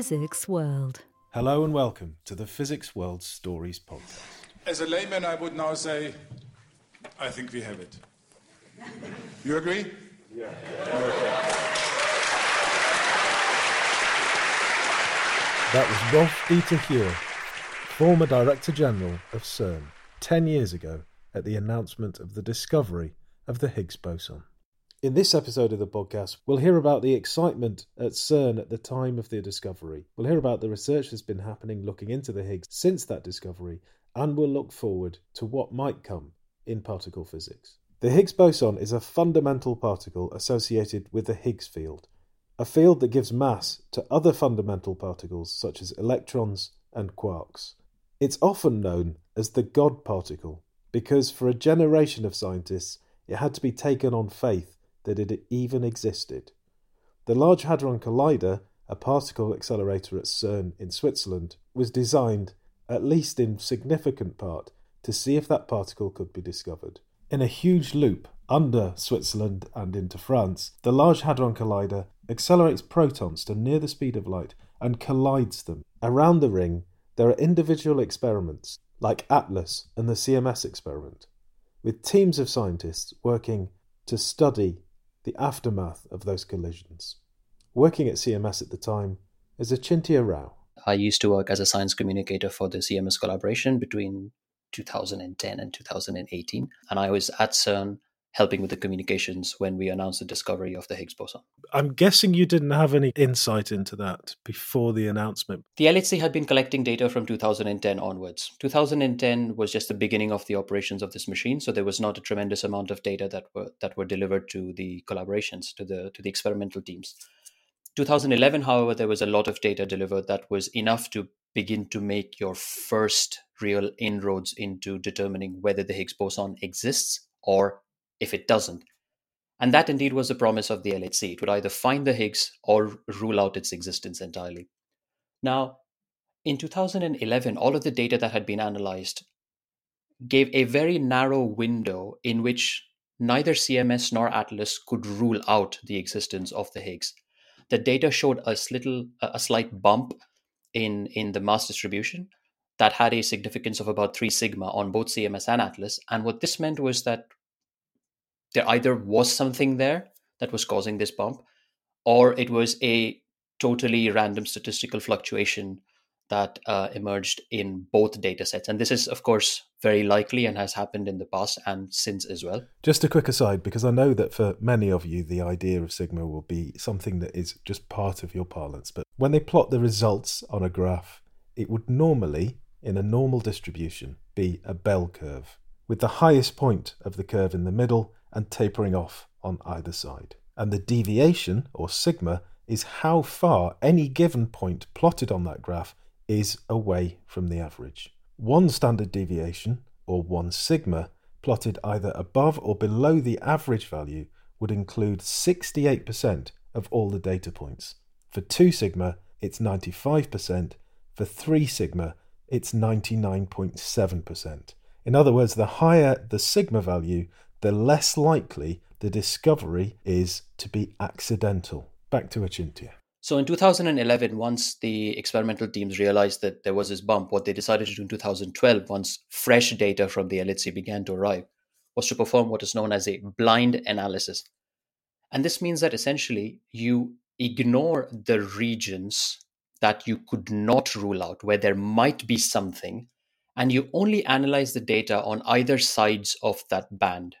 Physics World. Hello and welcome to the Physics World Stories podcast. As a layman, I would now say, I think we have it. You agree? Yeah. That was Rolf Dieter Heuer, former Director General of CERN, 10 years ago at the announcement of the discovery of the Higgs boson. In this episode of the podcast, we'll hear about the excitement at CERN at the time of the discovery. We'll hear about the research that's been happening looking into the Higgs since that discovery, and we'll look forward to what might come in particle physics. The Higgs boson is a fundamental particle associated with the Higgs field, a field that gives mass to other fundamental particles such as electrons and quarks. It's often known as the God particle because for a generation of scientists it had to be taken on faith that it even existed. The Large Hadron Collider, a particle accelerator at CERN in Switzerland, was designed, at least in significant part, to see if that particle could be discovered. In a huge loop under Switzerland and into France, the Large Hadron Collider accelerates protons to near the speed of light and collides them. Around the ring, there are individual experiments, like ATLAS and the CMS experiment, with teams of scientists working to study the aftermath of those collisions. Working at CMS at the time is Achintya Rao. I used to work as a science communicator for the CMS collaboration between 2010 and 2018. And I was at CERN helping with the communications when we announced the discovery of the Higgs boson. I'm guessing you didn't have any insight into that before the announcement. The LHC had been collecting data from 2010 onwards. 2010 was just the beginning of the operations of this machine, so there was not a tremendous amount of data that were that were delivered to the collaborations, to the to the experimental teams. 2011, however, there was a lot of data delivered that was enough to begin to make your first real inroads into determining whether the Higgs boson exists or if it doesn't. And that indeed was the promise of the LHC. It would either find the Higgs or rule out its existence entirely. Now, in 2011, all of the data that had been analyzed gave a very narrow window in which neither CMS nor Atlas could rule out the existence of the Higgs. The data showed a little, a slight bump in in the mass distribution that had a significance of about three sigma on both CMS and Atlas. And what this meant was that there either was something there that was causing this bump, or it was a totally random statistical fluctuation that uh, emerged in both data sets. And this is, of course, very likely and has happened in the past and since as well. Just a quick aside, because I know that for many of you, the idea of sigma will be something that is just part of your parlance. But when they plot the results on a graph, it would normally, in a normal distribution, be a bell curve, with the highest point of the curve in the middle and tapering off on either side. And the deviation, or sigma, is how far any given point plotted on that graph is away from the average. One standard deviation, or one sigma, plotted either above or below the average value would include 68% of all the data points. For 2 sigma, it's 95%. For 3 sigma, it's 99.7%. In other words, the higher the sigma value, the less likely the discovery is to be accidental. Back to Achintya. So in 2011, once the experimental teams realized that there was this bump, what they decided to do in 2012, once fresh data from the LHC began to arrive, was to perform what is known as a blind analysis. And this means that essentially you ignore the regions that you could not rule out, where there might be something, and you only analyze the data on either sides of that band.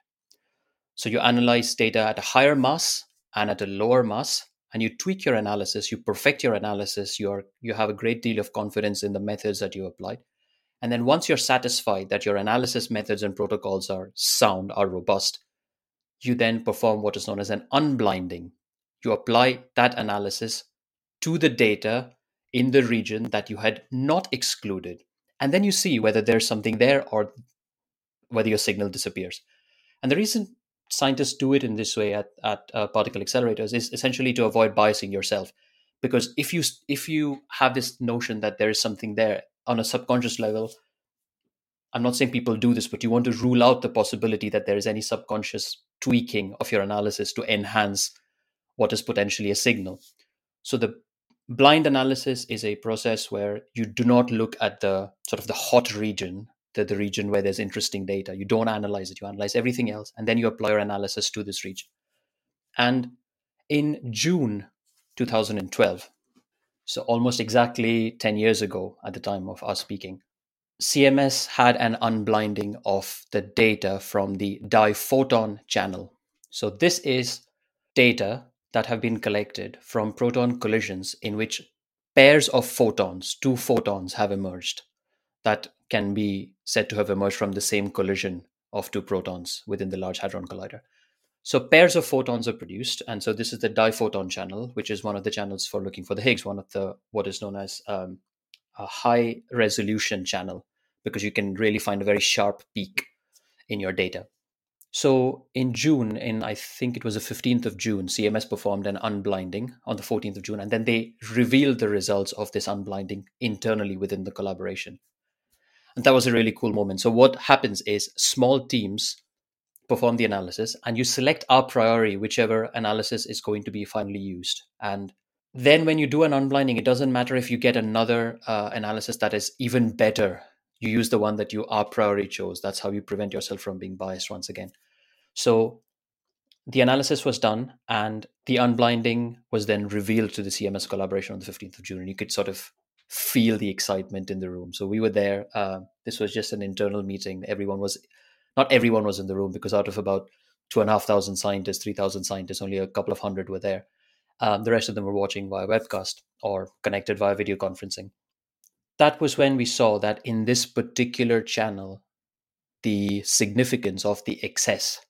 So you analyze data at a higher mass and at a lower mass, and you tweak your analysis, you perfect your analysis, you are you have a great deal of confidence in the methods that you applied. And then once you're satisfied that your analysis methods and protocols are sound, are robust, you then perform what is known as an unblinding. You apply that analysis to the data in the region that you had not excluded. And then you see whether there's something there or whether your signal disappears. And the reason scientists do it in this way at, at uh, particle accelerators is essentially to avoid biasing yourself. Because if you if you have this notion that there is something there on a subconscious level i'm not saying people do this but you want to rule out the possibility that there is any subconscious tweaking of your analysis to enhance what is potentially a signal. So the blind analysis is a process where you do not look at the sort of the hot region the, the region where there's interesting data. You don't analyze it you analyze everything else and then you apply your analysis to this region. And in june 2012 so almost exactly 10 years ago at the time of us speaking cms had an unblinding of the data from the diphoton channel. So this is data that have been collected from proton collisions in which pairs of photons, two photons, have emerged that can be said to have emerged from the same collision of two protons within the Large Hadron Collider. So pairs of photons are produced, and so this is the diphoton channel, which is one of the channels for looking for the Higgs, one of the what is known as um, a high resolution channel, because you can really find a very sharp peak in your data. So in June, in I think it was the 15th of June, CMS performed an unblinding on the 14th of June, and then they revealed the results of this unblinding internally within the collaboration. And that was a really cool moment. So what happens is small teams perform the analysis and you select a priori whichever analysis is going to be finally used. And then when you do an unblinding, it doesn't matter if you get another uh, analysis that is even better you use the one that you a priori chose. That's how you prevent yourself from being biased once again. So the analysis was done and the unblinding was then revealed to the CMS collaboration on the 15th of June. And you could sort of feel the excitement in the room. So we were there. Uh, this was just an internal meeting. Everyone was, not everyone was in the room because out of about two and a half thousand scientists, 3,000 scientists, only a couple of hundred were there. Um, the rest of them were watching via webcast or connected via video conferencing that was when we saw that in this particular channel, the significance of the excess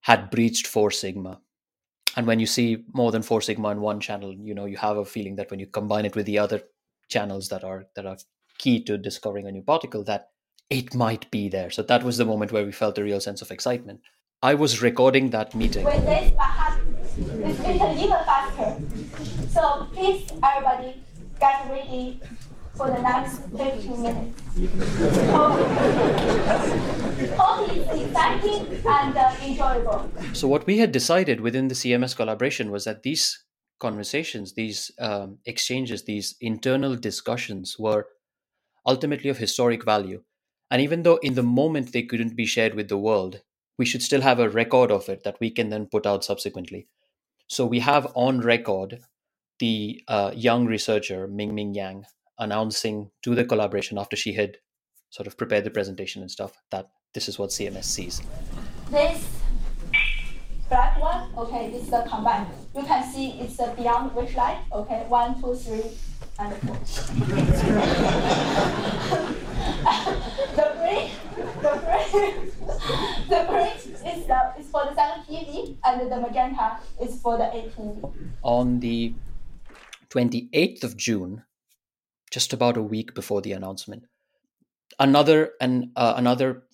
had breached 4 sigma. And when you see more than 4 sigma in one channel, you know, you have a feeling that when you combine it with the other channels that are that are key to discovering a new particle, that it might be there. So that was the moment where we felt a real sense of excitement. I was recording that meeting. With this, perhaps it's even faster. So please, everybody, get ready for the next 15 minutes. Hope it's exciting and uh, enjoyable. So, what we had decided within the CMS collaboration was that these conversations, these um, exchanges, these internal discussions were ultimately of historic value. And even though in the moment they couldn't be shared with the world, we should still have a record of it that we can then put out subsequently. So we have on record the uh, young researcher Ming Ming Yang announcing to the collaboration after she had sort of prepared the presentation and stuff that this is what CMS sees. This black one, okay, this is the combined. You can see it's the beyond which line, okay, one, two, three, and four. the green, the green, the green is, the, is for the 7 TeV, and the magenta is for the 8 TeV. On the 28th of June, just about a week before the announcement. Another and uh, another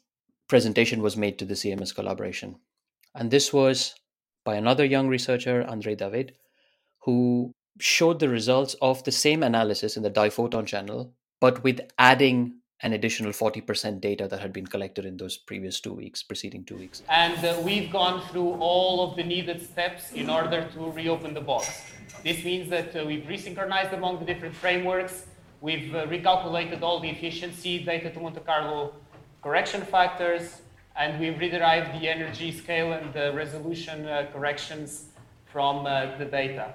presentation was made to the CMS collaboration, and this was by another young researcher, Andre David, who showed the results of the same analysis in the diphoton channel, but with adding an additional 40% data that had been collected in those previous two weeks, preceding two weeks. And uh, we've gone through all of the needed steps in order to reopen the box. This means that uh, we've resynchronized among the different frameworks, We've uh, recalculated all the efficiency data to Monte Carlo correction factors, and we've rederived the energy scale and the resolution uh, corrections from uh, the data.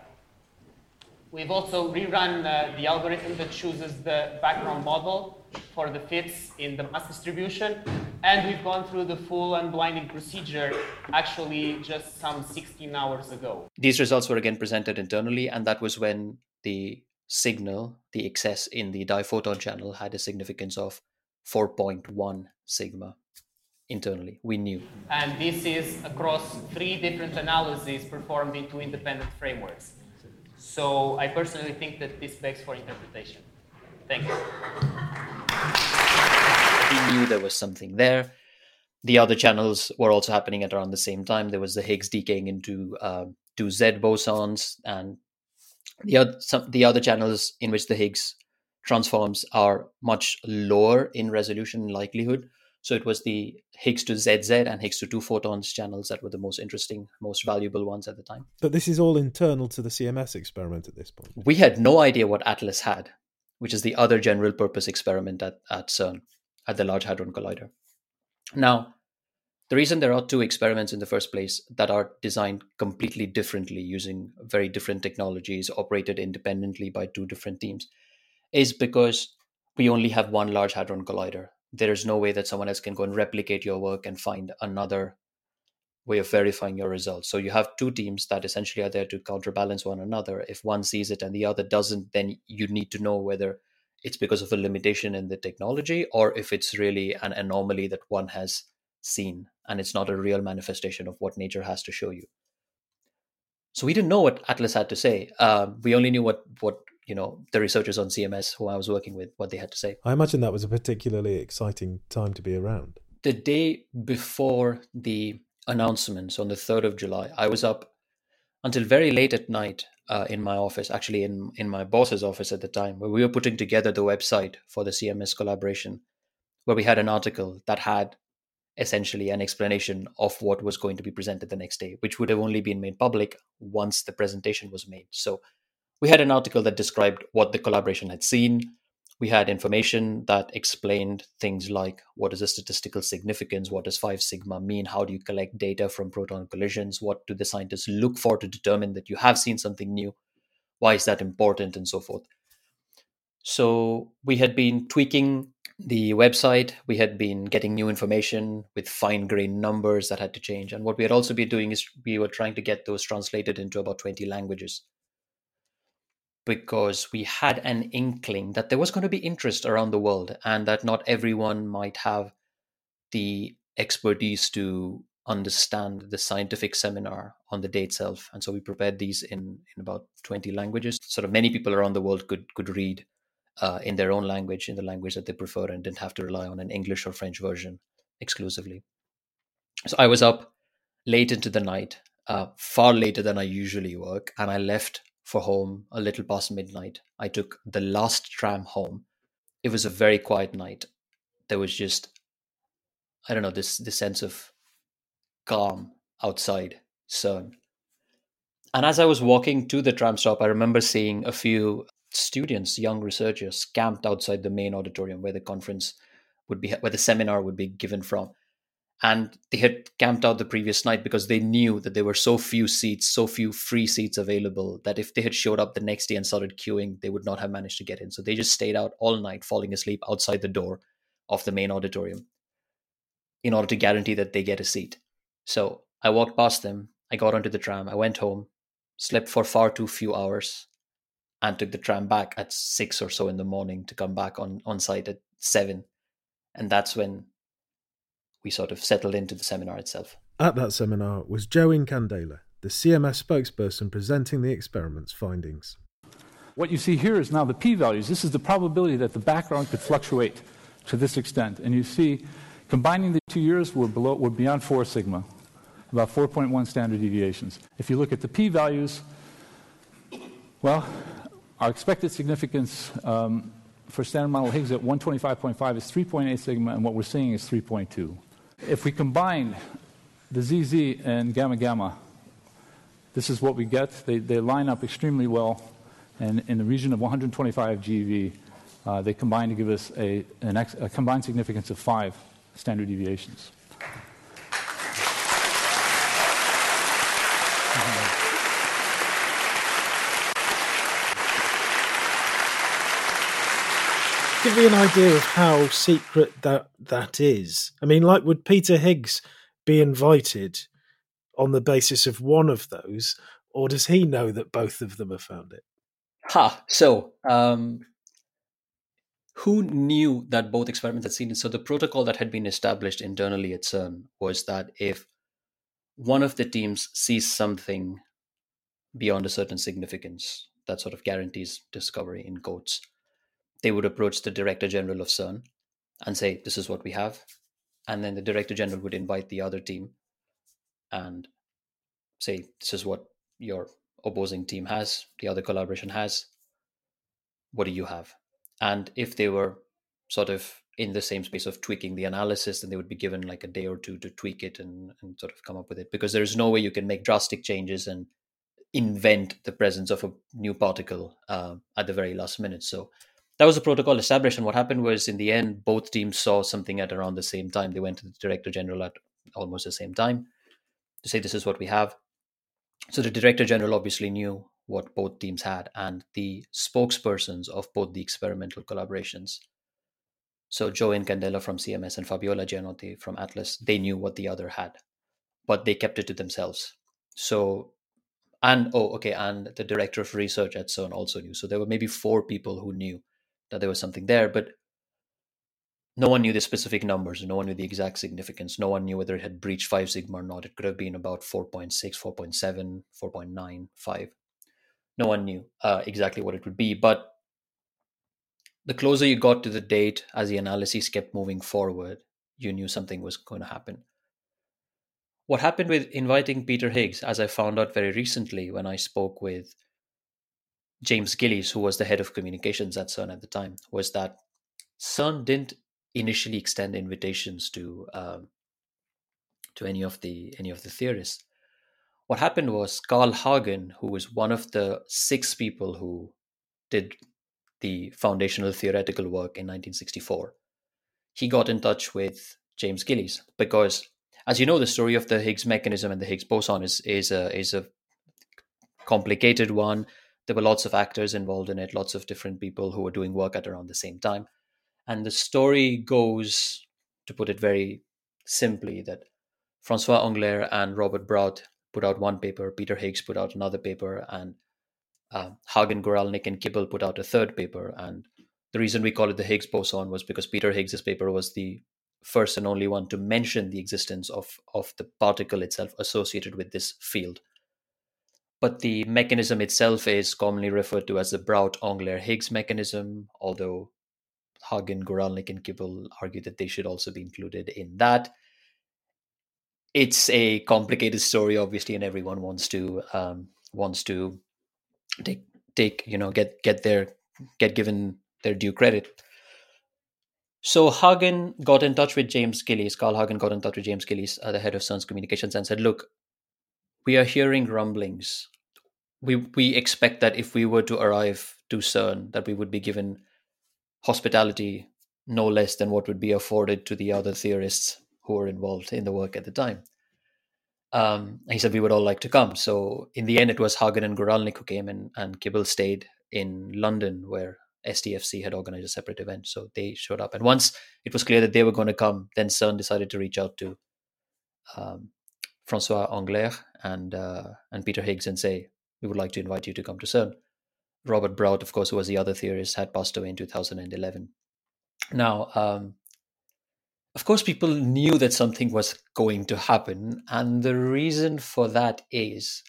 We've also rerun uh, the algorithm that chooses the background model for the fits in the mass distribution, and we've gone through the full unblinding procedure actually just some 16 hours ago. These results were again presented internally, and that was when the signal, the excess in the diphoton channel had a significance of 4.1 sigma internally. We knew. And this is across three different analyses performed in two independent frameworks. So I personally think that this begs for interpretation. Thank you. We knew there was something there. The other channels were also happening at around the same time. There was the Higgs decaying into uh, two Z bosons, and the other, some, the other channels in which the Higgs transforms are much lower in resolution and likelihood. So it was the Higgs to ZZ and Higgs to 2 photons channels that were the most interesting, most valuable ones at the time. But this is all internal to the CMS experiment at this point. We had no idea what ATLAS had, which is the other general purpose experiment at, at CERN, at the Large Hadron Collider. Now, the reason there are two experiments in the first place that are designed completely differently using very different technologies, operated independently by two different teams, is because we only have one Large Hadron Collider. There is no way that someone else can go and replicate your work and find another way of verifying your results. So you have two teams that essentially are there to counterbalance one another. If one sees it and the other doesn't, then you need to know whether it's because of a limitation in the technology or if it's really an anomaly that one has seen and it's not a real manifestation of what nature has to show you. So we didn't know what Atlas had to say. Uh, we only knew what what you know the researchers on CMS who I was working with what they had to say. I imagine that was a particularly exciting time to be around. The day before the announcements on the third of July, I was up until very late at night uh, in my office, actually in in my boss's office at the time, where we were putting together the website for the CMS collaboration, where we had an article that had essentially an explanation of what was going to be presented the next day, which would have only been made public once the presentation was made. So we had an article that described what the collaboration had seen. We had information that explained things like what is the statistical significance, what does 5 sigma mean, how do you collect data from proton collisions, what do the scientists look for to determine that you have seen something new, why is that important, and so forth. So we had been tweaking the website. We had been getting new information with fine grained numbers that had to change. And what we had also been doing is we were trying to get those translated into about 20 languages because we had an inkling that there was going to be interest around the world and that not everyone might have the expertise to understand the scientific seminar on the day itself and so we prepared these in in about 20 languages sort of many people around the world could could read uh, in their own language, in the language that they prefer, and didn't have to rely on an English or French version exclusively. So I was up late into the night, uh, far later than I usually work, and I left for home a little past midnight. I took the last tram home. It was a very quiet night. There was just, I don't know, this this sense of calm outside CERN. And as I was walking to the tram stop, I remember seeing a few students, young researchers, camped outside the main auditorium where the conference would be, where the seminar would be given from. And they had camped out the previous night because they knew that there were so few seats, so few free seats available that if they had showed up the next day and started queuing, they would not have managed to get in. So they just stayed out all night, falling asleep outside the door of the main auditorium in order to guarantee that they get a seat. So I walked past them. I got onto the tram. I went home, slept for far too few hours, and took the tram back at six or so in the morning to come back on, on site at seven. And that's when we sort of settled into the seminar itself. At that seminar was Joe Incandela, the CMS spokesperson presenting the experiment's findings. What you see here is now the p values. This is the probability that the background could fluctuate to this extent. And you see, combining the two years, we're, below, we're beyond 4 sigma, about 4.1 standard deviations. If you look at the p values, well, our expected significance um, for standard model Higgs at 125.5 is 3.8 sigma, and what we're seeing is 3.2. If we combine the ZZ and gamma gamma, this is what we get. They, they line up extremely well, and in the region of 125 GeV, uh, they combine to give us a, a combined significance of five standard deviations. Give me an idea of how secret that that is. I mean, like, would Peter Higgs be invited on the basis of one of those, or does he know that both of them have found it? Ha! So, um, who knew that both experiments had seen it? So, the protocol that had been established internally at CERN was that if one of the teams sees something beyond a certain significance, that sort of guarantees discovery in quotes they would approach the director general of CERN and say, This is what we have. And then the director general would invite the other team and say, This is what your opposing team has, the other collaboration has. What do you have? And if they were sort of in the same space of tweaking the analysis, then they would be given like a day or two to tweak it and, and sort of come up with it. Because there's no way you can make drastic changes and invent the presence of a new particle uh, at the very last minute. So that was a protocol established. And what happened was, in the end, both teams saw something at around the same time. They went to the director general at almost the same time to say, This is what we have. So the director general obviously knew what both teams had, and the spokespersons of both the experimental collaborations so Joe Incandela from CMS and Fabiola Gianotti from Atlas, they knew what the other had, but they kept it to themselves. So, and oh, okay, and the director of research at CERN also knew. So there were maybe four people who knew that there was something there, but no one knew the specific numbers. No one knew the exact significance. No one knew whether it had breached 5 sigma or not. It could have been about 4.6, 4.7, 4.9, 5. No one knew uh, exactly what it would be, but the closer you got to the date as the analysis kept moving forward, you knew something was going to happen. What happened with inviting Peter Higgs, as I found out very recently when I spoke with James Gillies, who was the head of communications at CERN at the time, was that CERN didn't initially extend invitations to um, to any of the any of the theorists. What happened was Carl Hagen, who was one of the six people who did the foundational theoretical work in 1964, he got in touch with James Gillies because, as you know, the story of the Higgs mechanism and the Higgs boson is is a is a complicated one. There were lots of actors involved in it, lots of different people who were doing work at around the same time, and the story goes, to put it very simply, that Francois Englert and Robert Brout put out one paper, Peter Higgs put out another paper, and uh, Hagen, Guralnik, and Kibble put out a third paper. And the reason we call it the Higgs boson was because Peter Higgs's paper was the first and only one to mention the existence of, of the particle itself associated with this field. But the mechanism itself is commonly referred to as the Brout Englert Higgs mechanism, although Hagen, Guralnik, and Kibble argue that they should also be included in that. It's a complicated story, obviously, and everyone wants to um, wants to take take you know get get their get given their due credit. So Hagen got in touch with James Gillies. Carl Hagen got in touch with James Gillies, uh, the head of CERN's communications, and said, "Look, we are hearing rumblings. We we expect that if we were to arrive to CERN, that we would be given hospitality no less than what would be afforded to the other theorists who were involved in the work at the time." um, he said we would all like to come. So in the end, it was Hagen and Guralnik who came, and and Kibble stayed in London, where STFC had organized a separate event. So they showed up, and once it was clear that they were going to come, then CERN decided to reach out to um, Francois Englert and uh, and Peter Higgs and say we would like to invite you to come to CERN. Robert Brout, of course, who was the other theorist, had passed away in 2011. Now, um, of course, people knew that something was going to happen. And the reason for that is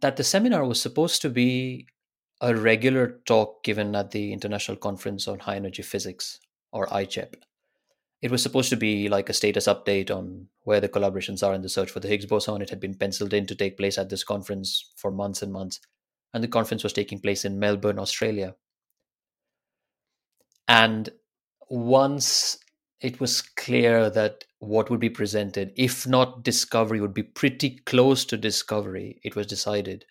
that the seminar was supposed to be a regular talk given at the International Conference on High Energy Physics, or ICHEP. It was supposed to be like a status update on where the collaborations are in the search for the Higgs boson. It had been penciled in to take place at this conference for months and months. And the conference was taking place in Melbourne, Australia. And once it was clear that what would be presented, if not discovery, would be pretty close to discovery, it was decided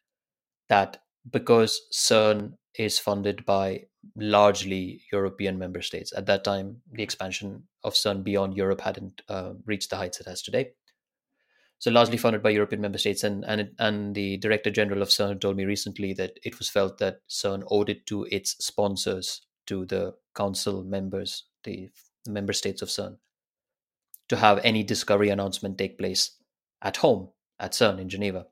that because CERN is funded by largely European member states, at that time, the expansion of CERN beyond Europe hadn't uh, reached the heights it has today. So largely funded by European member states, and and and the director general of CERN told me recently that it was felt that CERN owed it to its sponsors, to the council members the member states of CERN to have any discovery announcement take place at home at CERN in Geneva.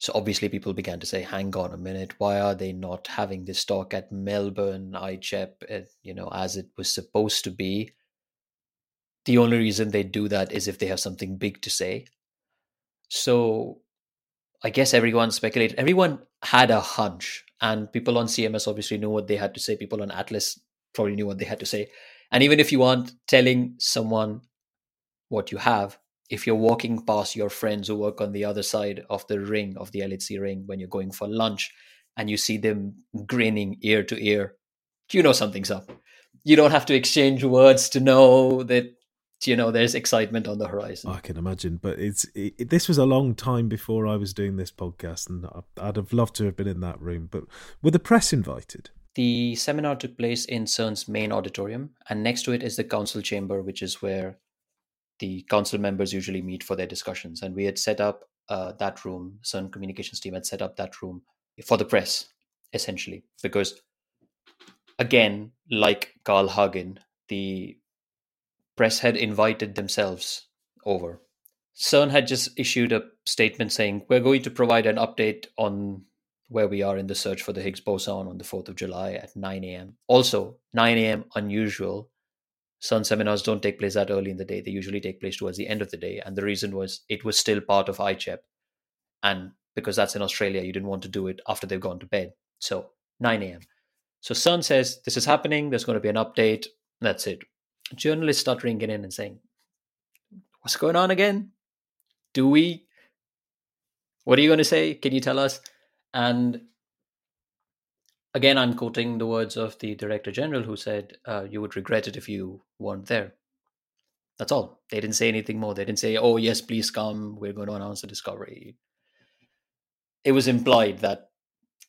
So obviously, people began to say, "Hang on a minute, why are they not having this talk at Melbourne ICHEP? Eh, you know, as it was supposed to be." The only reason they do that is if they have something big to say. So, I guess everyone speculated. Everyone had a hunch, and people on CMS obviously knew what they had to say. People on Atlas probably knew what they had to say. And even if you aren't telling someone what you have, if you're walking past your friends who work on the other side of the ring of the LHC ring when you're going for lunch and you see them grinning ear to ear you know something's up. You don't have to exchange words to know that you know there's excitement on the horizon. I can imagine, but it's it, this was a long time before I was doing this podcast, and I'd have loved to have been in that room. But were the press invited? The seminar took place in CERN's main auditorium, and next to it is the council chamber, which is where the council members usually meet for their discussions. And we had set up uh, that room, CERN communications team had set up that room for the press, essentially, because again, like Carl Hagen, the press had invited themselves over. CERN had just issued a statement saying, We're going to provide an update on where we are in the search for the Higgs boson on the 4th of July at 9 a.m. Also, 9 a.m. unusual. CERN seminars don't take place that early in the day. They usually take place towards the end of the day. And the reason was it was still part of ICHEP. And because that's in Australia, you didn't want to do it after they've gone to bed. So 9 a.m. So CERN says this is happening. There's going to be an update. That's it. Journalists start ringing in and saying, "What's going on again? Do we? What are you going to say? Can you tell us?" And again, I'm quoting the words of the Director General, who said, uh, "You would regret it if you weren't there." That's all. They didn't say anything more. They didn't say, "Oh yes, please come. We're going to announce the discovery." It was implied that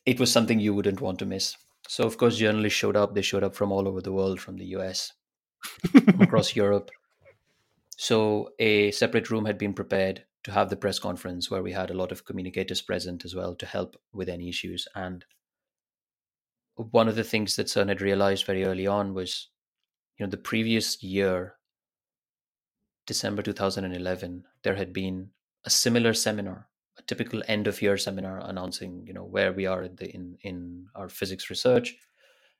it was something you wouldn't want to miss. So of course, journalists showed up. They showed up from all over the world, from the US, from across Europe. So a separate room had been prepared to have the press conference where we had a lot of communicators present as well to help with any issues. And one of the things that CERN had realized very early on was, you know, the previous year, December 2011, there had been a similar seminar a typical end of year seminar announcing you know where we are in the, in in our physics research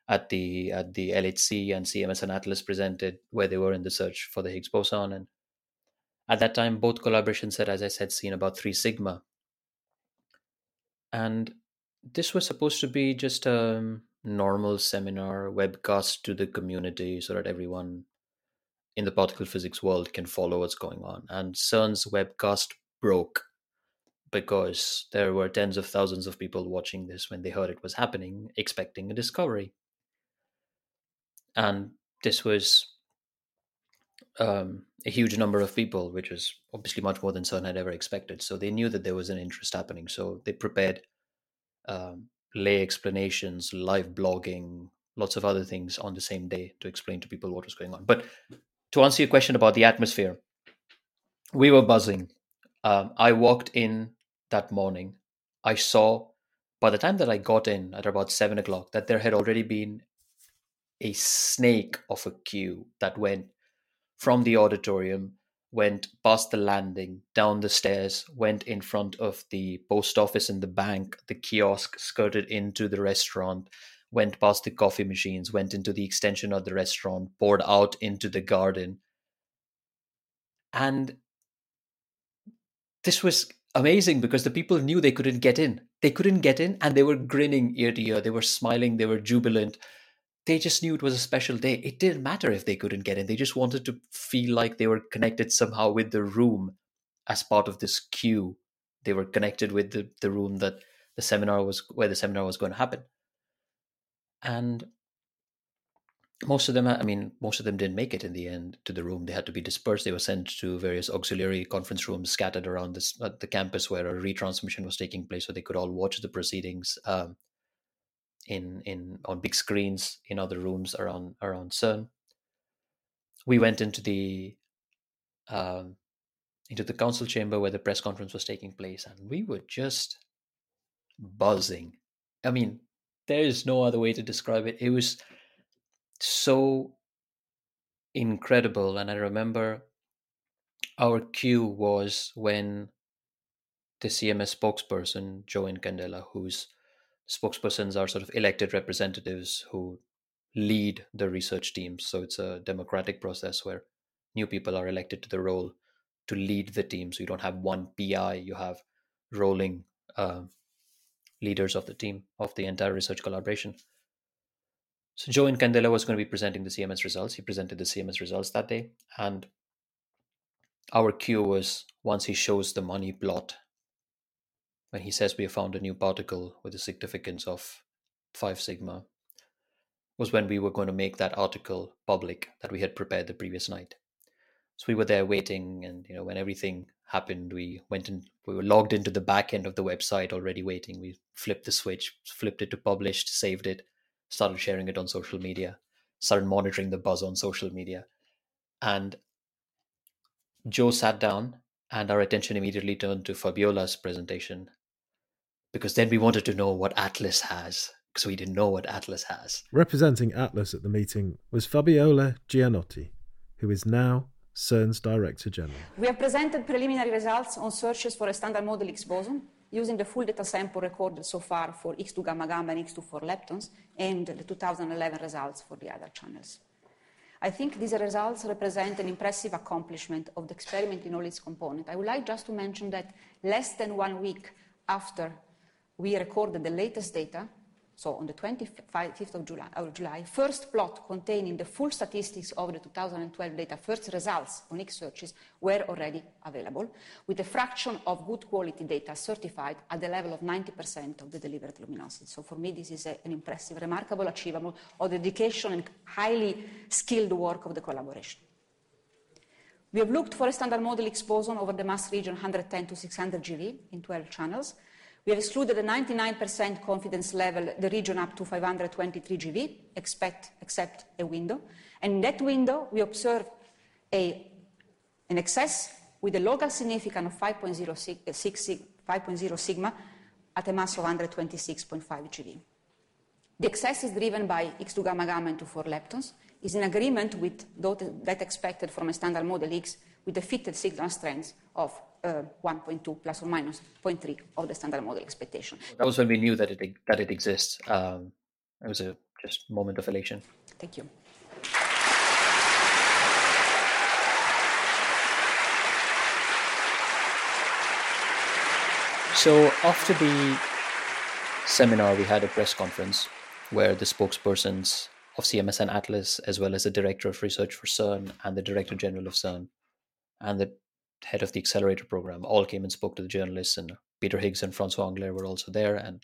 at the at the LHC and CMS and Atlas presented where they were in the search for the Higgs boson. And at that time both collaborations had as I said seen about 3 sigma. And this was supposed to be just a normal seminar webcast to the community so that everyone in the particle physics world can follow what's going on and CERN's webcast broke because there were tens of thousands of people watching this when they heard it was happening, expecting a discovery. And this was um, a huge number of people, which was obviously much more than CERN had ever expected. So they knew that there was an interest happening. So they prepared um, lay explanations, live blogging, lots of other things on the same day to explain to people what was going on. But to answer your question about the atmosphere, we were buzzing. Um, I walked in that morning, I saw by the time that I got in at about seven o'clock that there had already been a snake of a queue that went from the auditorium, went past the landing, down the stairs, went in front of the post office and the bank, the kiosk, skirted into the restaurant, went past the coffee machines, went into the extension of the restaurant, poured out into the garden. And this was amazing because the people knew they couldn't get in. They couldn't get in and they were grinning ear to ear. They were smiling. They were jubilant. They just knew it was a special day. It didn't matter if they couldn't get in. They just wanted to feel like they were connected somehow with the room as part of this queue. They were connected with the, the room that the seminar was where the seminar was going to happen. And most of them i mean most of them didn't make it in the end to the room they had to be dispersed they were sent to various auxiliary conference rooms scattered around this, uh, the campus where a retransmission was taking place so they could all watch the proceedings um, in in on big screens in other rooms around around cern we went into the um, into the council chamber where the press conference was taking place and we were just buzzing. I mean there is no other way to describe it. It was so incredible. And I remember our cue was when the CMS spokesperson, Joe Incandela, whose spokespersons are sort of elected representatives who lead the research teams. So it's a democratic process where new people are elected to the role to lead the team. So you don't have one PI, you have rolling uh, leaders of the team, of the entire research collaboration. So Joe Incandela was going to be presenting the CMS results. He presented the CMS results that day. And our cue was once he shows the money plot, when he says we have found a new particle with a significance of 5 sigma, was when we were going to make that article public that we had prepared the previous night. So we were there waiting, and you know when everything happened, we went and we were logged into the back end of the website already waiting. We flipped the switch, flipped it to published, saved it, started sharing it on social media, started monitoring the buzz on social media, and Joe sat down, and our attention immediately turned to Fabiola's presentation because then we wanted to know what Atlas has because we didn't know what Atlas has. Representing Atlas at the meeting was Fabiola Gianotti, who is now CERN's Director General. We have presented preliminary results on searches for a standard model Higgs boson using the full data sample recorded so far for X2 gamma gamma and X2 for leptons and the 2011 results for the other channels. I think these results represent an impressive accomplishment of the experiment in all its components. I would like just to mention that less than one week after we recorded the latest data, so on the 25th of July, of July, first plot containing the full statistics of the 2012 data, first results on X searches were already available, with a fraction of good quality data certified at the level of 90% of the delivered luminosity. So for me, this is a, an impressive, remarkable achievement of the dedication and highly skilled work of the collaboration. We have looked for a standard model Higgs boson over the mass region 110 to 600 GeV in 12 channels, we have excluded a 99% confidence level, the region up to 523 GeV, expect, except a window. And in that window, we observe a, an excess with a local significance of 5.0 sigma at a mass of 126.5 GeV. The excess is driven by X2 gamma gamma into 4 leptons, is in agreement with that expected from a standard model Higgs with the fitted signal strength of uh, 1.2 plus or minus 0.3 of the standard model expectation. That was when we knew that it that it exists. Um, it was a just moment of elation. Thank you. So after the seminar, we had a press conference where the spokespersons of CMS and Atlas, as well as the director of research for CERN and the director general of CERN, and the head of the accelerator program, all came and spoke to the journalists, and Peter Higgs and Francois Englert were also there, and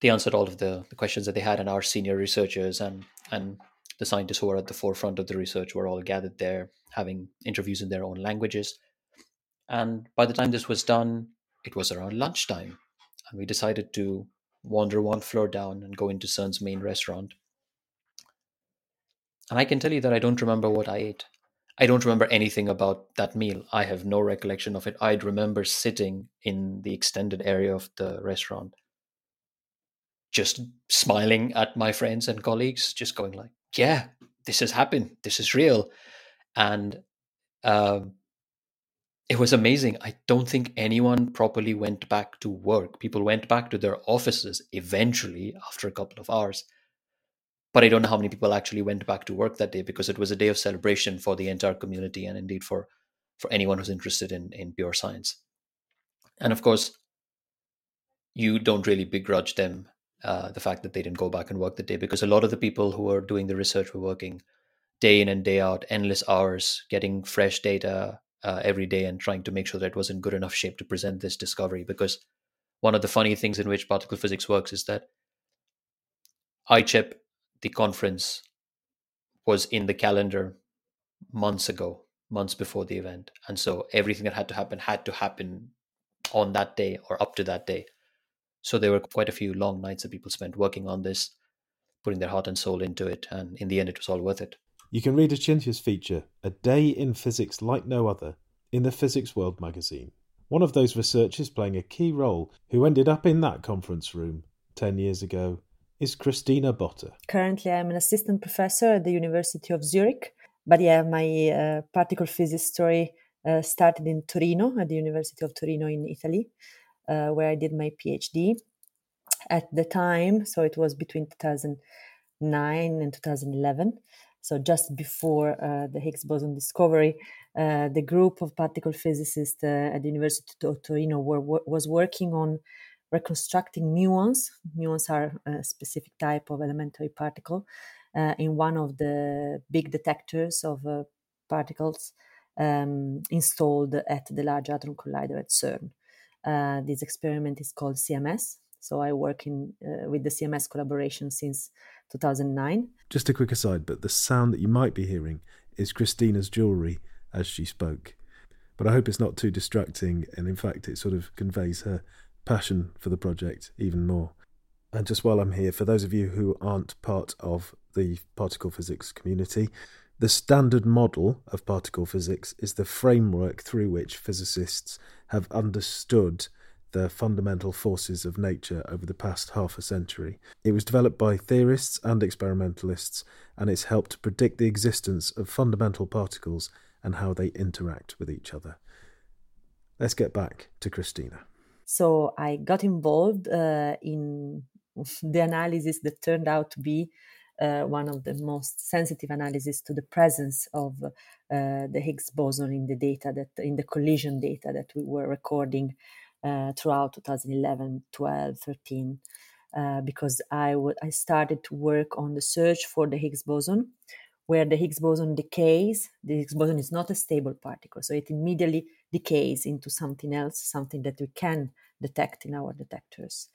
they answered all of the, the questions that they had, and our senior researchers and and the scientists who were at the forefront of the research were all gathered there, having interviews in their own languages. And by the time this was done, it was around lunchtime, and we decided to wander one floor down and go into CERN's main restaurant. And I can tell you that I don't remember what I ate. I don't remember anything about that meal. I have no recollection of it. I'd remember sitting in the extended area of the restaurant, just smiling at my friends and colleagues, just going like, "Yeah, this has happened. This is real," and um, it was amazing. I don't think anyone properly went back to work. People went back to their offices eventually after a couple of hours but I don't know how many people actually went back to work that day because it was a day of celebration for the entire community and indeed for for anyone who's interested in in pure science. And of course, you don't really begrudge them uh, the fact that they didn't go back and work the day because a lot of the people who were doing the research were working day in and day out, endless hours, getting fresh data uh, every day and trying to make sure that it was in good enough shape to present this discovery. Because one of the funny things in which particle physics works is that ICHEP the conference was in the calendar months ago, months before the event. And so everything that had to happen had to happen on that day or up to that day. So there were quite a few long nights that people spent working on this, putting their heart and soul into it. And in the end, it was all worth it. You can read Achintya's feature, A Day in Physics Like No Other, in the Physics World magazine. One of those researchers playing a key role who ended up in that conference room 10 years ago is Cristina Botta. Currently, I'm an assistant professor at the University of Zurich. But yeah, my uh, particle physics story uh, started in Torino, at the University of Torino in Italy, uh, where I did my PhD. At the time, so it was between 2009 and 2011, so just before uh, the Higgs boson discovery, uh, the group of particle physicists uh, at the University of Torino were, was working on reconstructing muons. Muons are a specific type of elementary particle uh, in one of the big detectors of uh, particles um, installed at the Large Hadron Collider at CERN. Uh, this experiment is called CMS, So I work in uh, with the CMS collaboration since 2009. Just a quick aside, but the sound that you might be hearing is Cristina's jewellery as she spoke. But I hope it's not too distracting, and in fact, it sort of conveys her passion for the project even more. And just while I'm here, for those of you who aren't part of the particle physics community, the standard model of particle physics is the framework through which physicists have understood the fundamental forces of nature over the past half a century. It was developed by theorists and experimentalists, and it's helped to predict the existence of fundamental particles and how they interact with each other. Let's get back to Cristina. So I got involved uh, in the analysis that turned out to be uh, one of the most sensitive analyses to the presence of uh, the Higgs boson in the data that in the collision data that we were recording uh, throughout 2011, 12, 13. Uh, because I, w- I started to work on the search for the Higgs boson, where the Higgs boson decays. The Higgs boson is not a stable particle, so it immediately decays into something else, something that we can detect in our detectors.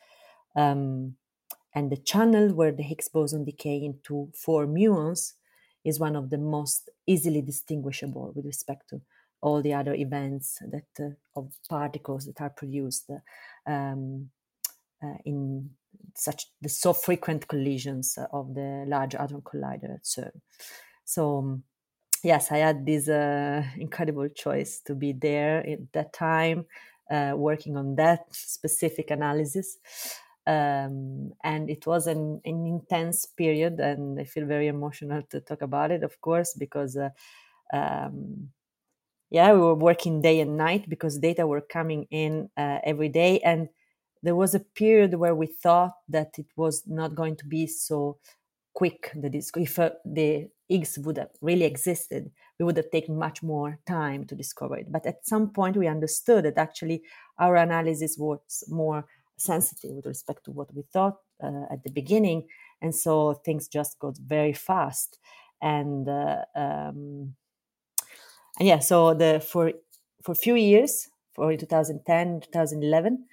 Um, and the channel where the Higgs boson decay into four muons is one of the most easily distinguishable with respect to all the other events that uh, of particles that are produced um, uh, in such the so frequent collisions of the Large Hadron Collider at CERN. So um, yes, I had this uh, incredible choice to be there at that time, uh, working on that specific analysis. Um, and it was an, an, intense period, and I feel very emotional to talk about it, of course, because uh, um, yeah, we were working day and night because data were coming in uh, every day. And there was a period where we thought that it was not going to be so quick. Is, if uh, the Higgs would have really existed, we would have taken much more time to discover it. But at some point, we understood that actually our analysis was more sensitive with respect to what we thought uh, at the beginning. And so things just got very fast. And uh, um, and yeah, so the for for a few years, for 2010, 2011,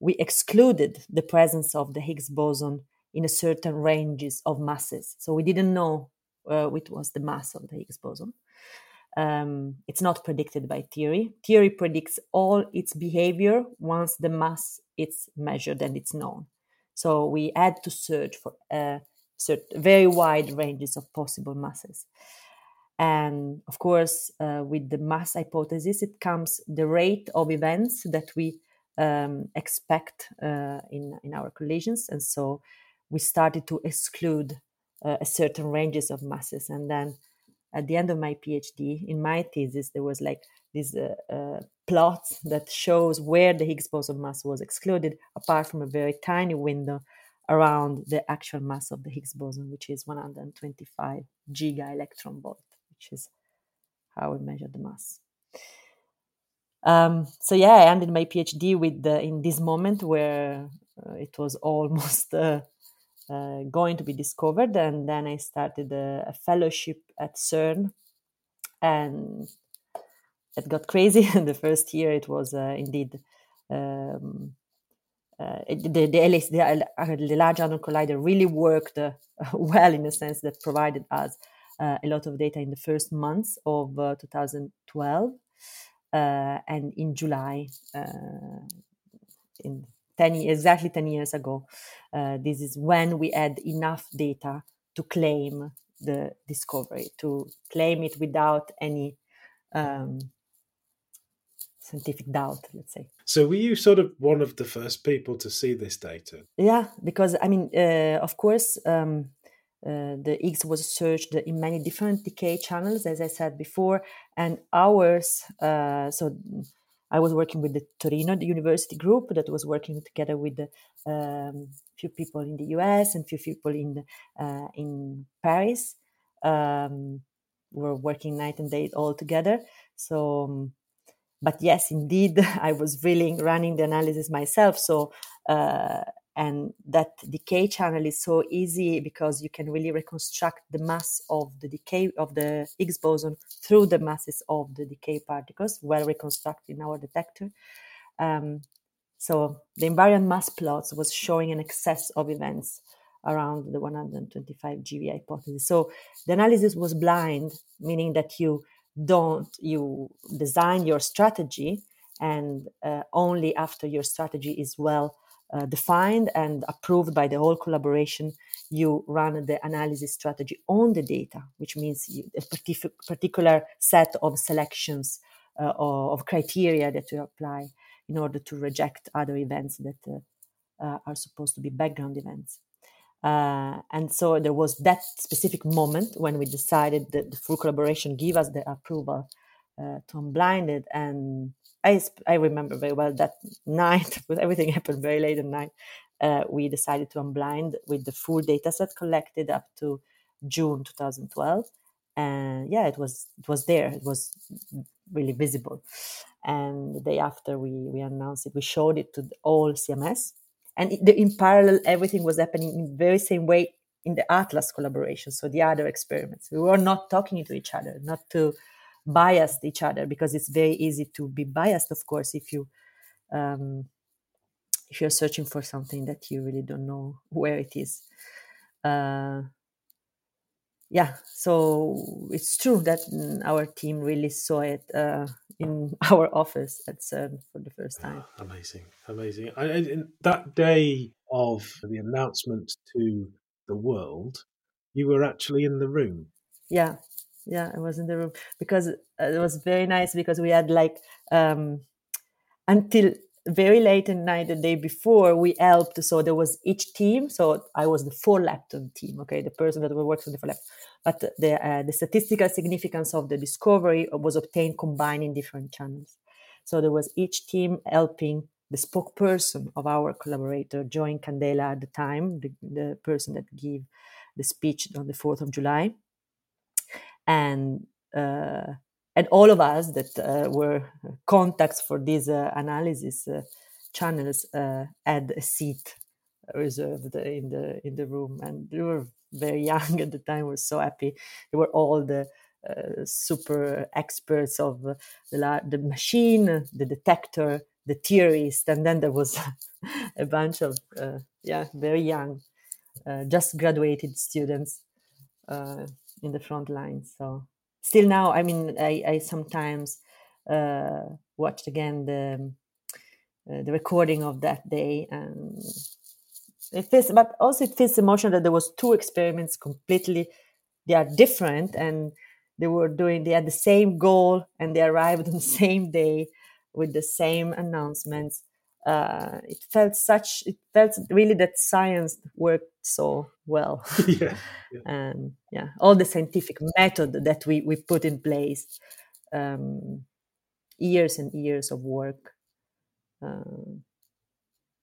we excluded the presence of the Higgs boson in a certain ranges of masses. So we didn't know uh, which was the mass of the Higgs boson. Um, it's not predicted by theory. Theory predicts all its behavior once the mass is measured and it's known. So we had to search for uh, very wide ranges of possible masses. And of course, uh, with the mass hypothesis, it comes the rate of events that we um, expect uh, in, in our collisions. And so we started to exclude uh, a certain ranges of masses. And then at the end of my PhD, in my thesis, there was like this uh, uh, plot that shows where the Higgs boson mass was excluded, apart from a very tiny window around the actual mass of the Higgs boson, which is 125 giga electron volt which is how we measure the mass. Um, so yeah, I ended my PhD with the, in this moment where uh, it was almost uh, uh, going to be discovered, and then I started a, a fellowship at CERN, and it got crazy. the first year, it was uh, indeed. Um, uh, the, the, LS, the, uh, the Large Hadron Collider really worked well in the sense that provided us uh, a lot of data in the first months of uh, 2012. Uh, and in July, in 10 exactly 10 years ago, this is when we had enough data to claim the discovery, to claim it without any um, scientific doubt, let's say. So, were you sort of one of the first people to see this data? Yeah, because I mean, uh, of course, um, uh, the Higgs was searched in many different decay channels, as I said before, and ours. Uh, so I was working with the Torino the university group that was working together with a um, few people in the US and few people in uh, in Paris. Um, we were working night and day all together. So, um, but yes, indeed, I was really running the analysis myself. So uh, and that decay channel is so easy because you can really reconstruct the mass of the decay of the Higgs boson through the masses of the decay particles, well reconstructed in our detector. Um, So the invariant mass plots was showing an excess of events around the 125 GeV hypothesis. So the analysis was blind, meaning that you don't you design your strategy and uh, only after your strategy is well uh, defined and approved by the whole collaboration you run the analysis strategy on the data which means you, a partic- particular set of selections uh, or of criteria that you apply in order to reject other events that uh, uh, are supposed to be background events uh, and so there was that specific moment when we decided that the full collaboration give us the approval uh, to unblind it. And I, I remember very well that night, because everything happened very late at night, uh, we decided to unblind with the full data set collected up to June 2012. And yeah, it was it was there. It was really visible. And the day after we, we announced it, we showed it to all CMS and in parallel everything was happening in the very same way in the atlas collaboration so the other experiments we were not talking to each other not to bias each other because it's very easy to be biased of course if you um, if you're searching for something that you really don't know where it is uh, yeah, so it's true that mm, our team really saw it uh, in our office at CERN for the first time. amazing, amazing. I, that day of the announcement to the world, you were actually in the room. Yeah, yeah, I was in the room because uh, it was very nice because we had like um, until very late at night the day before we helped. So there was each team. So i was the four lepton team okay? The person that works on the four lepton but the, uh, the statistical significance of the discovery was obtained combining different channels. So there was each team helping the spokesperson of our collaborator Joe Incandela at the time the, the person that gave the speech on the 4th of july and uh, and all of us that uh, were contacts for these uh, analysis uh, channels uh, had a seat reserved in the in the room, and we were very young at the time. We were so happy. They were all the uh, super experts of the the machine, the detector, the theorist, and then there was a bunch of uh, yeah very young, just graduated students in the front line. So still now, I mean, I, I sometimes uh, watched again the uh, the recording of that day, and it feels, but also it feels emotional that there was two experiments completely they are different, and they were doing they had the same goal, and they arrived on the same day with the same announcements. Uh, it felt such it felt really that science worked so well yeah, yeah. and yeah all the scientific method that we, we put in place um, years and years of work uh,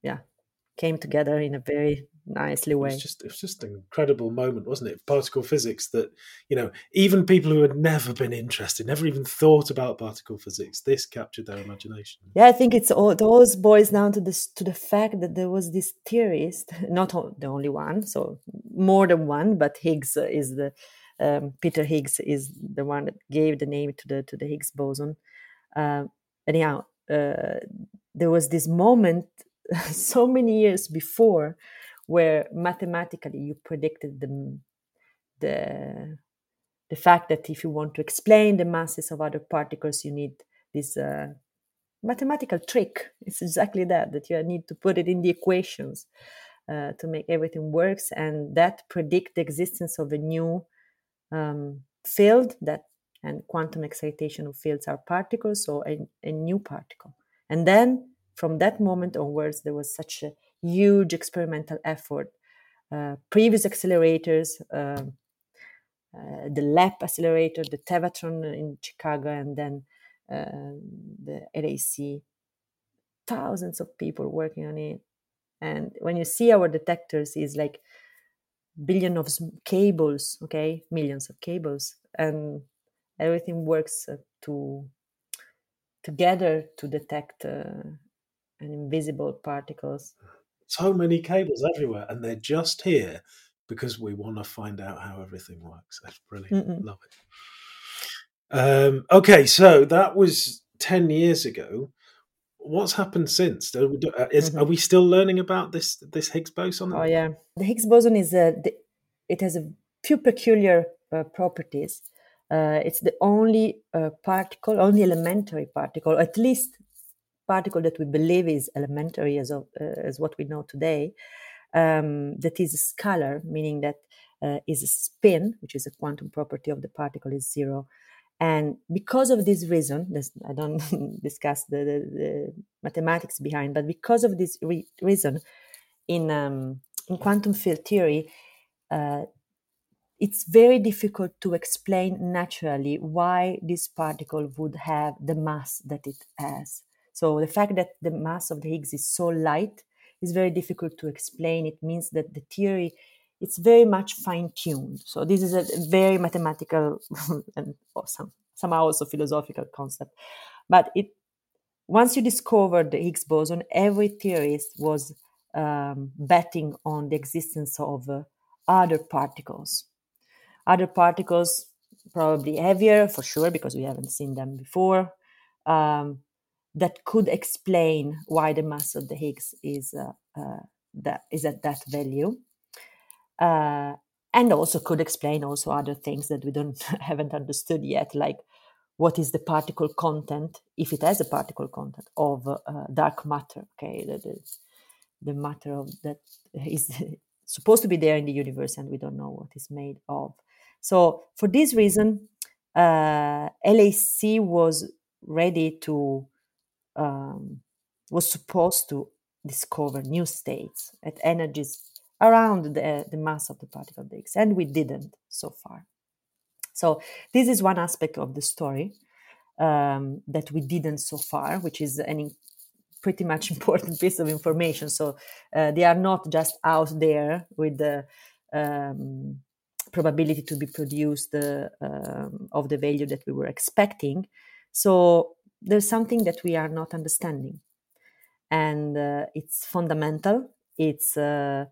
yeah came together in a very nicely way. It was just it was just an incredible moment, wasn't it? Particle physics that you know even people who had never been interested, never even thought about particle physics, this captured their imagination. Yeah, I think it's all those boils down to this to the fact that there was this theorist, not the only one, so more than one, but Higgs is the um, Peter Higgs is the one that gave the name to the to the Higgs boson. Uh, anyhow, uh, there was this moment so many years before where mathematically you predicted the, the, the fact that if you want to explain the masses of other particles, you need this uh, mathematical trick. It's exactly that, that you need to put it in the equations uh, to make everything works and that predict the existence of a new um, field that and quantum excitation of fields are particles, so a, a new particle. And then from that moment onwards, there was such a huge experimental effort. Uh, previous accelerators, uh, uh, the LEP accelerator, the Tevatron in Chicago, and then uh, the LHC, thousands of people working on it. And when you see our detectors, is like billion of cables, okay, millions of cables, and everything works uh, to together to detect uh, an invisible particles so many cables everywhere, and they're just here because we want to find out how everything works. That's brilliant. Mm-mm. Love it. Um, okay, so that was 10 years ago. what's happened since? Are we, uh, is, Mhm. are we still learning about this this Higgs boson? Oh yeah, the Higgs boson is a. The, it has a few peculiar uh, properties. Uh, it's the only uh, particle, only elementary particle, at least particle that we believe is elementary as of, uh, as what we know today. Um, that is scalar, meaning that uh, is a spin, which is a quantum property of the particle, is zero. And because of this reason, this, I don't discuss the, the, the, mathematics behind, but because of this re- reason, in um, in quantum field theory, uh, it's very difficult to explain naturally why this particle would have the mass that it has. So the fact that the mass of the Higgs is so light is very difficult to explain. It means that the theory it's very much fine tuned. So this is a very mathematical and some, somehow also philosophical concept. But it once you discover the Higgs boson, every theorist was um, betting on the existence of uh, other particles. Other particles, probably heavier for sure, because we haven't seen them before, um, that could explain why the mass of the Higgs is uh, uh, that is at that value uh, and also could explain also other things that we don't haven't understood yet, like what is the particle content, if it has a particle content of uh, dark matter. Okay, the, the, the matter of that is supposed to be there in the universe, and we don't know what is made of. So for this reason, uh, LHC was ready to um, was supposed to discover new states at energies around the, the mass of the particle Higgs, and we didn't so far. So this is one aspect of the story um, that we didn't so far, which is an pretty much important piece of information. So uh, they are not just out there with the um, probability to be produced uh, um, of the value that we were expecting. So there's something that we are not understanding, and uh, it's fundamental. It's uh,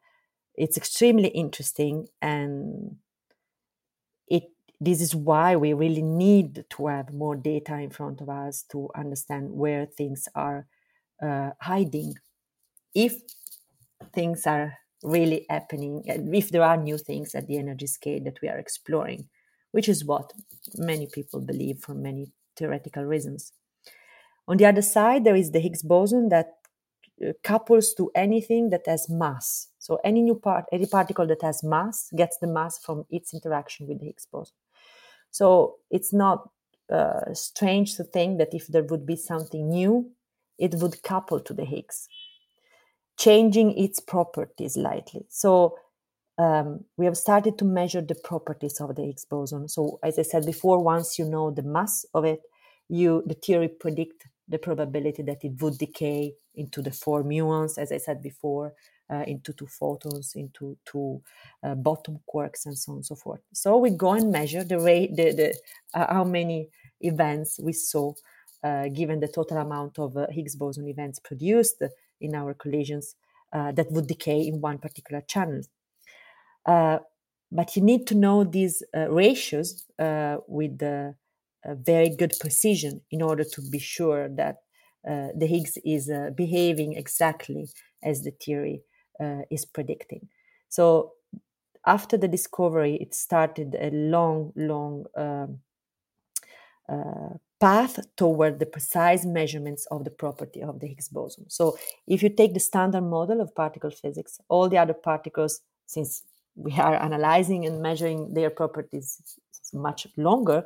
it's extremely interesting. And it this is why we really need to have more data in front of us to understand where things are uh, hiding. If things are really happening if there are new things at the energy scale that we are exploring which is what many people believe for many theoretical reasons on the other side there is the higgs boson that uh, couples to anything that has mass. So any new part, any particle that has mass gets the mass from its interaction with the Higgs boson. So it's not uh, strange to think that if there would be something new, it would couple to the Higgs, changing its properties slightly. So um, we have started to measure the properties of the Higgs boson. So as I said before, once you know the mass of it, you the theory predict the probability that it would decay into the four muons, as I said before, uh, into two photons, into two uh, bottom quarks, and so on and so forth. So we go and measure the rate, the, the uh, how many events we saw, uh, given the total amount of uh, Higgs boson events produced in our collisions uh, that would decay in one particular channel. but you need to know these ratios with the very good precision in order to be sure that uh, the Higgs is uh, behaving exactly as the theory uh, is predicting. So, after the discovery, it started a long, long um, path toward the precise measurements of the property of the Higgs boson. So, if you take the standard model of particle physics, all the other particles, since we are analyzing and measuring their properties much longer,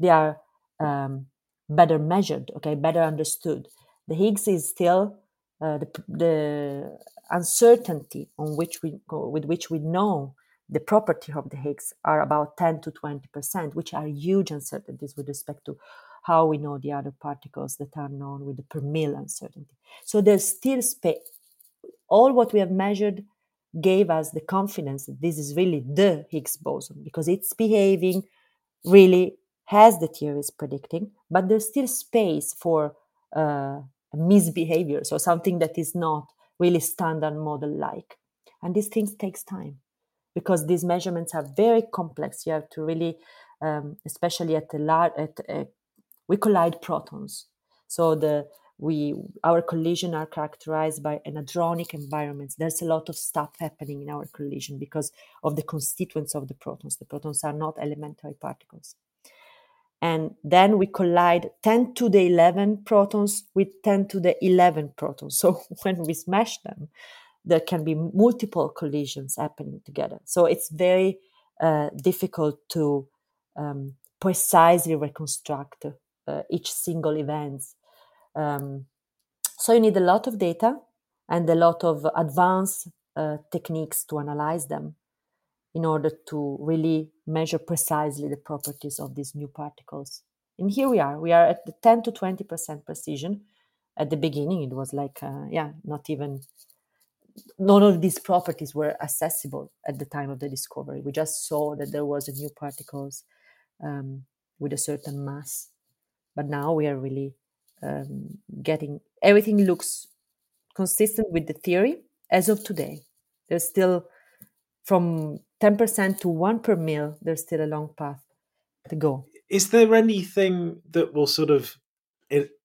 they are um, better measured, okay, better understood. The Higgs is still uh, the, the uncertainty on which we with which we know the property of the Higgs are about 10 to 20 percent, which are huge uncertainties with respect to how we know the other particles that are known with the per mil uncertainty. So there's still space. All what we have measured gave us the confidence that this is really the Higgs boson because it's behaving really as the theory is predicting, but there's still space for uh, misbehavior, so something that is not really standard model like. And these things takes time because these measurements are very complex. You have to really, um, especially at the large, at uh, we collide protons. So the we our collision are characterized by an hadronic environments. There's a lot of stuff happening in our collision because of the constituents of the protons. The protons are not elementary particles. And then we collide 10 to the 11 protons with 10 to the 11 protons. So when we smash them, there can be multiple collisions happening together. So it's very uh, difficult to um, precisely reconstruct uh, each single event. Um, so you need a lot of data and a lot of advanced uh, techniques to analyze them in order to really measure precisely the properties of these new particles. And here we are. We are at the 10 to 20% precision. At the beginning, it was like, uh, yeah, not even, none of these properties were accessible at the time of the discovery. We just saw that there was a new particles um, with a certain mass. But now we are really um, getting, everything looks consistent with the theory as of today. There's still from 10% to 1 per mil, there's still a long path to go. Is there anything that will sort of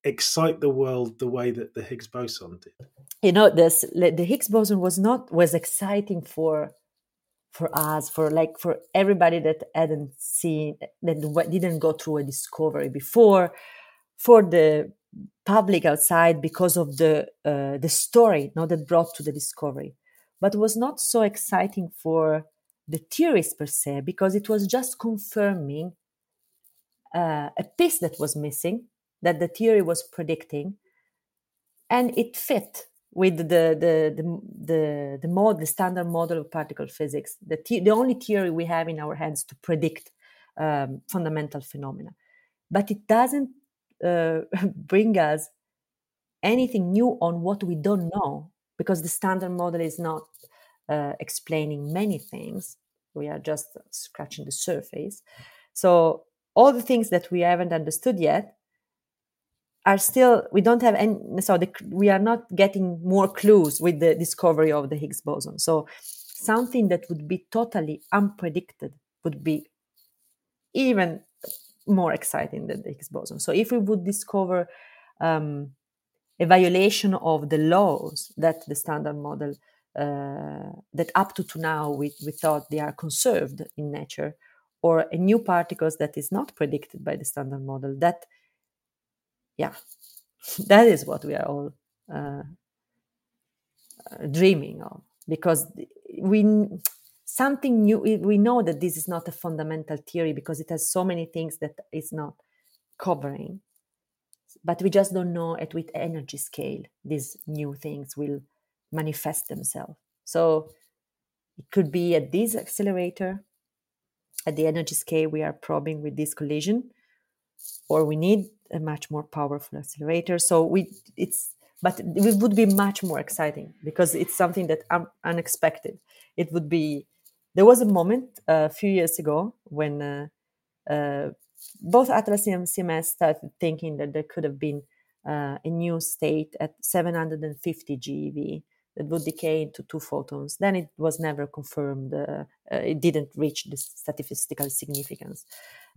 excite the world the way that the Higgs boson did? You know, this the Higgs boson was not was exciting for for us, for like for everybody that hadn't seen that didn't go through a discovery before, for the public outside because of the uh, the story, not that brought to the discovery but was not so exciting for the theorists per se because it was just confirming uh, a piece that was missing that the theory was predicting and it fit with the the the the, the, mod, the standard model of particle physics the, the, the only theory we have in our hands to predict um, fundamental phenomena. But it doesn't uh, bring us anything new on what we don't know because the standard model is not uh, explaining many things. We are just scratching the surface. So all the things that we haven't understood yet are still we don't have any so the, we are not getting more clues with the discovery of the higgs boson so something that would be totally unpredicted would be even more exciting than the higgs boson so if we would discover um, a violation of the laws that the standard model uh, that up to, to now we, we thought they are conserved in nature or a new particles that is not predicted by the standard model that yeah that is what we are all uh, uh, dreaming of. Because we something new we know that this is not a fundamental theory because it has so many things that it's not covering but we just don't know at which energy scale these new things will manifest themselves. So it could be at this accelerator, at the energy scale we are probing with this collision, or we need a much more powerful accelerator. So we it's but it would be much more exciting because it's something that un- unexpected. It would be. There was a moment uh, a few years ago when uh, uh, both Atlas and CMS started thinking that there could have been uh, a new state at 750 GeV that would decay into two photons. Then it was never confirmed. Uh, uh, it didn't reach the statistical significance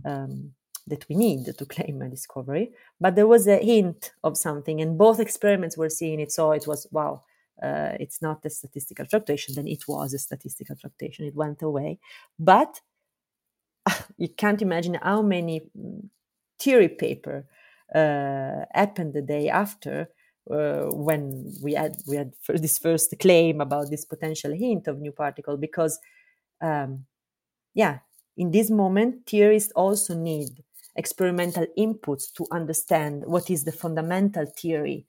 um, that we need to claim a discovery. But there was a hint of something, and both experiments were seeing it. So it was wow. Uh, it's not a statistical fluctuation. Then it was a statistical fluctuation. It went away, but you can't imagine how many mm, theory paper uh, happened the day after uh, when we had we had this first claim about this potential hint of new particle because um, yeah in this moment theorists also need experimental inputs to understand what is the fundamental theory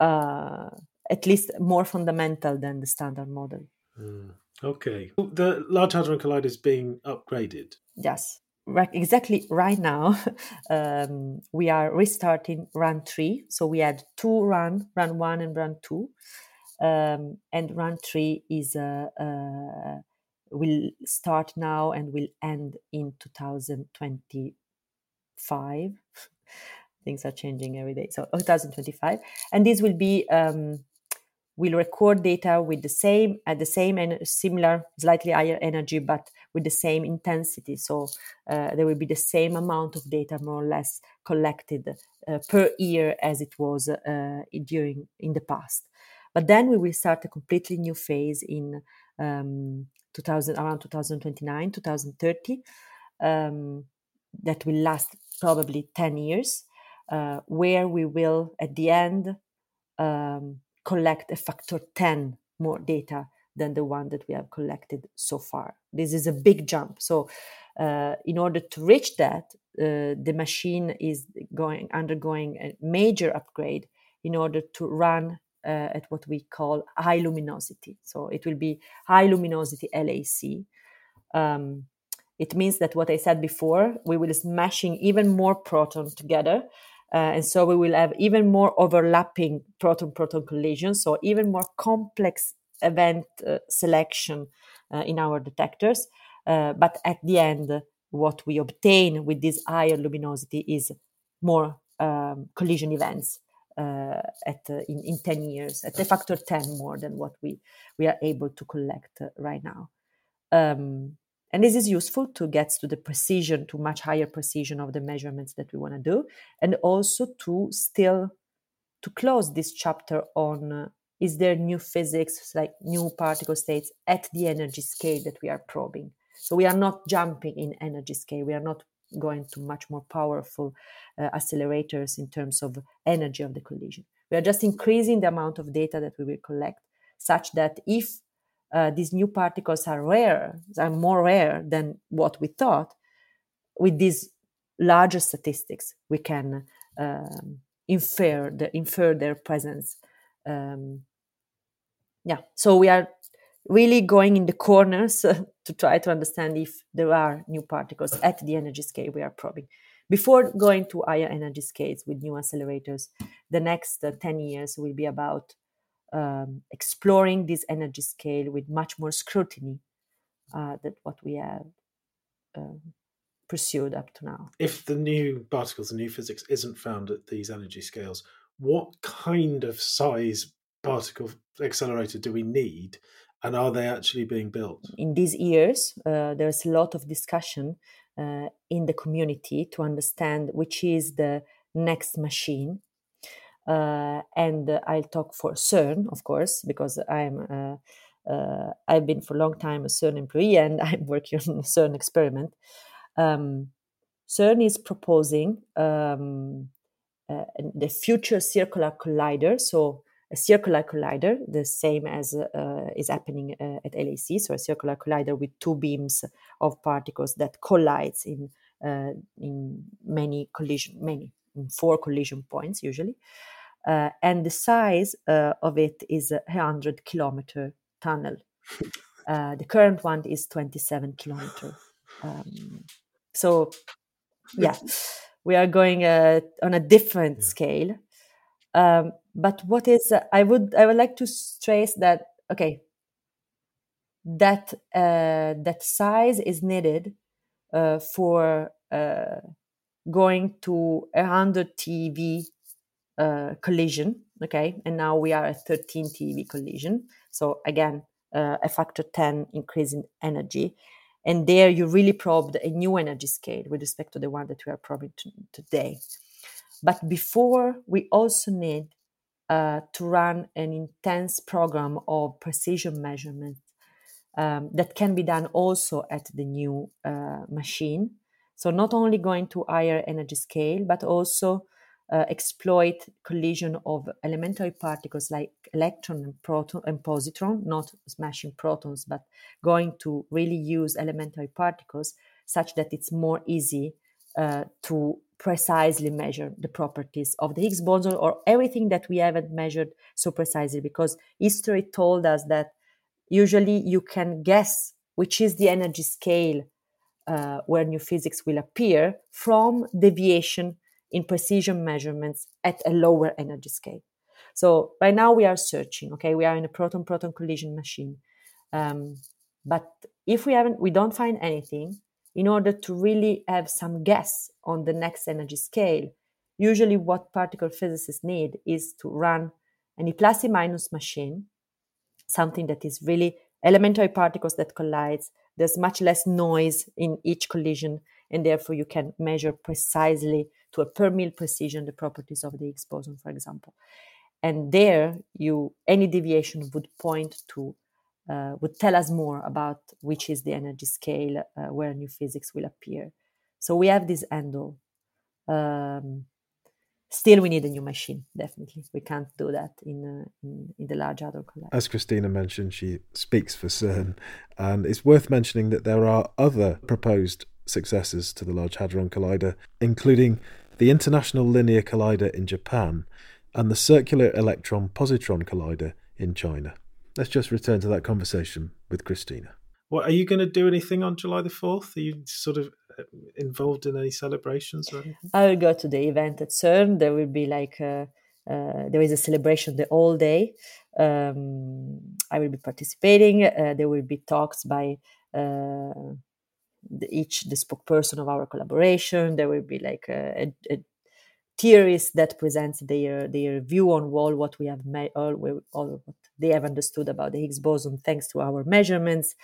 uh, at least more fundamental than the standard model mm. Okay. The Large Hadron Collider is being upgraded. Yes. Right, exactly right now, um, we are restarting run three. So we had two run, run one and run two. Um, and run three is uh, uh, will start now and will end in 2025. Things are changing every day. So 2025. And this will be um, will record data with the same at the same and similar slightly higher energy but with the same intensity. So uh, there will be the same amount of data more or less collected uh, per year as it was uh, during in the past. But then we will start a completely new phase in um, 2000 around 2029 2030 um, that will last probably 10 years uh, where we will at the end um, collect a factor 10 more data than the one that we have collected so far. This is a big jump. So, uh, in order to reach that, uh, the machine is going undergoing a major upgrade in order to run uh, at what we call high luminosity. So it will be high luminosity LHC. Um, it means that what I said before, we will smashing even more protons together uh, and so we will have even more overlapping proton-proton collisions, so even more complex event uh, selection uh, in our detectors. Uh, but at the end, what we obtain with this higher luminosity is more um, collision events uh, at uh, in, in 10 years, at a factor 10 more than what we, we are able to collect right now. Um, and this is useful to get to the precision, to much higher precision of the measurements that we want to do, and also to still to close this chapter on uh, is there new physics, like new particle states at the energy scale that we are probing. So we are not jumping in energy scale. We are not going to much more powerful uh, accelerators in terms of energy of the collision. We are just increasing the amount of data that we will collect, such that if uh, these new particles are rare, are more rare than what we thought, with these larger statistics, we can um, infer the, infer their presence. Um, yeah, so we are really going in the corners to try to understand if there are new particles at the energy scale we are probing. Before going to higher energy scales with new accelerators, the next uh, 10 years will be about um, exploring this energy scale with much more scrutiny uh, than what we have um, pursued up to now. If the new particles, the new physics isn't found at these energy scales, what kind of size particle accelerator do we need? And are they actually being built? In these years, uh, there's a lot of discussion uh, in the community to understand which is the next machine and I'll talk for CERN, of course, because I'm uh, uh, I've been for a long time a CERN employee and I'm working on a CERN experiment. Um, CERN is proposing um, uh, the future circular collider. So a circular collider, the same as uh, is happening uh, at LHC. So a circular collider with two beams of particles that collides in in many collision, many four collision points usually uh, and the size uh, of it is a 100 kilometer tunnel. Uh, the current one is 27 kilometer. Um, so, yeah, we are going uh, on a different yeah. scale. Um, but what is uh, I would I would like to stress that okay that uh, that size is needed for going to 100 TeV uh, collision. Okay, and now we are at 13 TeV collision. So again, uh, a factor 10 increase in energy. And there you really probed a new energy scale with respect to the one that we are probing t- today. But before, we also need uh, to run an intense program of precision measurement um, that can be done also at the new uh, machine. So not only going to higher energy scale, but also uh, exploit collision of elementary particles like electron and proton and positron, not smashing protons, but going to really use elementary particles such that it's more easy uh, to precisely measure the properties of the Higgs boson or everything that we haven't measured so precisely because history told us that usually you can guess which is the energy scale uh, where new physics will appear from deviation in precision measurements at a lower energy scale. So right now we are searching. Okay, we are in a proton-proton collision machine, um, but if we haven't, we don't find anything. In order to really have some guess on the next energy scale, usually what particle physicists need is to run an E plus E minus machine something that is really elementary particles that collides. There's much less noise in each collision, and therefore you can measure precisely to a per mil precision the properties of the Higgs boson, for example. And there, you any deviation would point to uh, would tell us more about which is the energy scale uh, where new physics will appear. So we have this handle. Um, still, we need a new machine. Definitely, we can't do that in uh, in, in, the Large Hadron Collider. As Cristina mentioned, she speaks for CERN, and it's worth mentioning that there are other proposed successors to the Large Hadron Collider, including the International Linear Collider in Japan and the Circular Electron Positron Collider in China. Let's just return to that conversation with Cristina. What are you going to do anything on July the 4th? Are you sort of involved in any celebrations or anything? I will go to the event at CERN. There will be like a, uh, there is a celebration the whole day. Um, I will be participating. Uh, there will be talks by uh, the, each the spokesperson of our collaboration. There will be like a, a, a theorist that presents their their view on all what we have made, all, all what they have understood about the Higgs boson thanks to our measurements.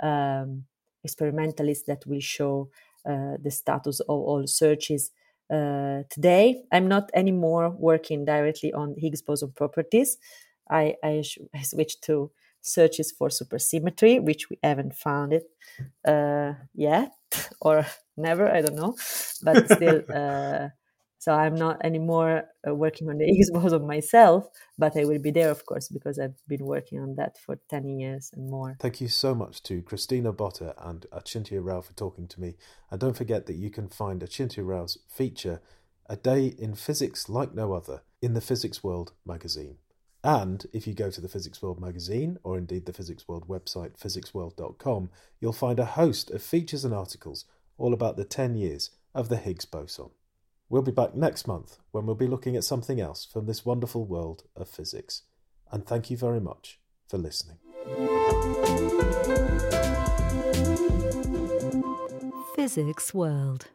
Um, experimentalists that will show the status of all searches uh, today. I'm not anymore working directly on Higgs boson properties. I, I, I switched to searches for supersymmetry, which we haven't found it uh, yet or never. I don't know, but still. Uh, so I'm not anymore uh, working on the Higgs boson myself, but I will be there, of course, because I've been working on that for 10 years and more. Thank you so much to Cristina Botta and Achintya Rao for talking to me. And don't forget that you can find Achintya Rao's feature, A Day in Physics Like No Other, in the Physics World magazine. And if you go to the Physics World magazine, or indeed the Physics World website, physicsworld.com, you'll find a host of features and articles all about the 10 years of the Higgs boson. We'll be back next month when we'll be looking at something else from this wonderful world of physics. And thank you very much for listening. Physics World.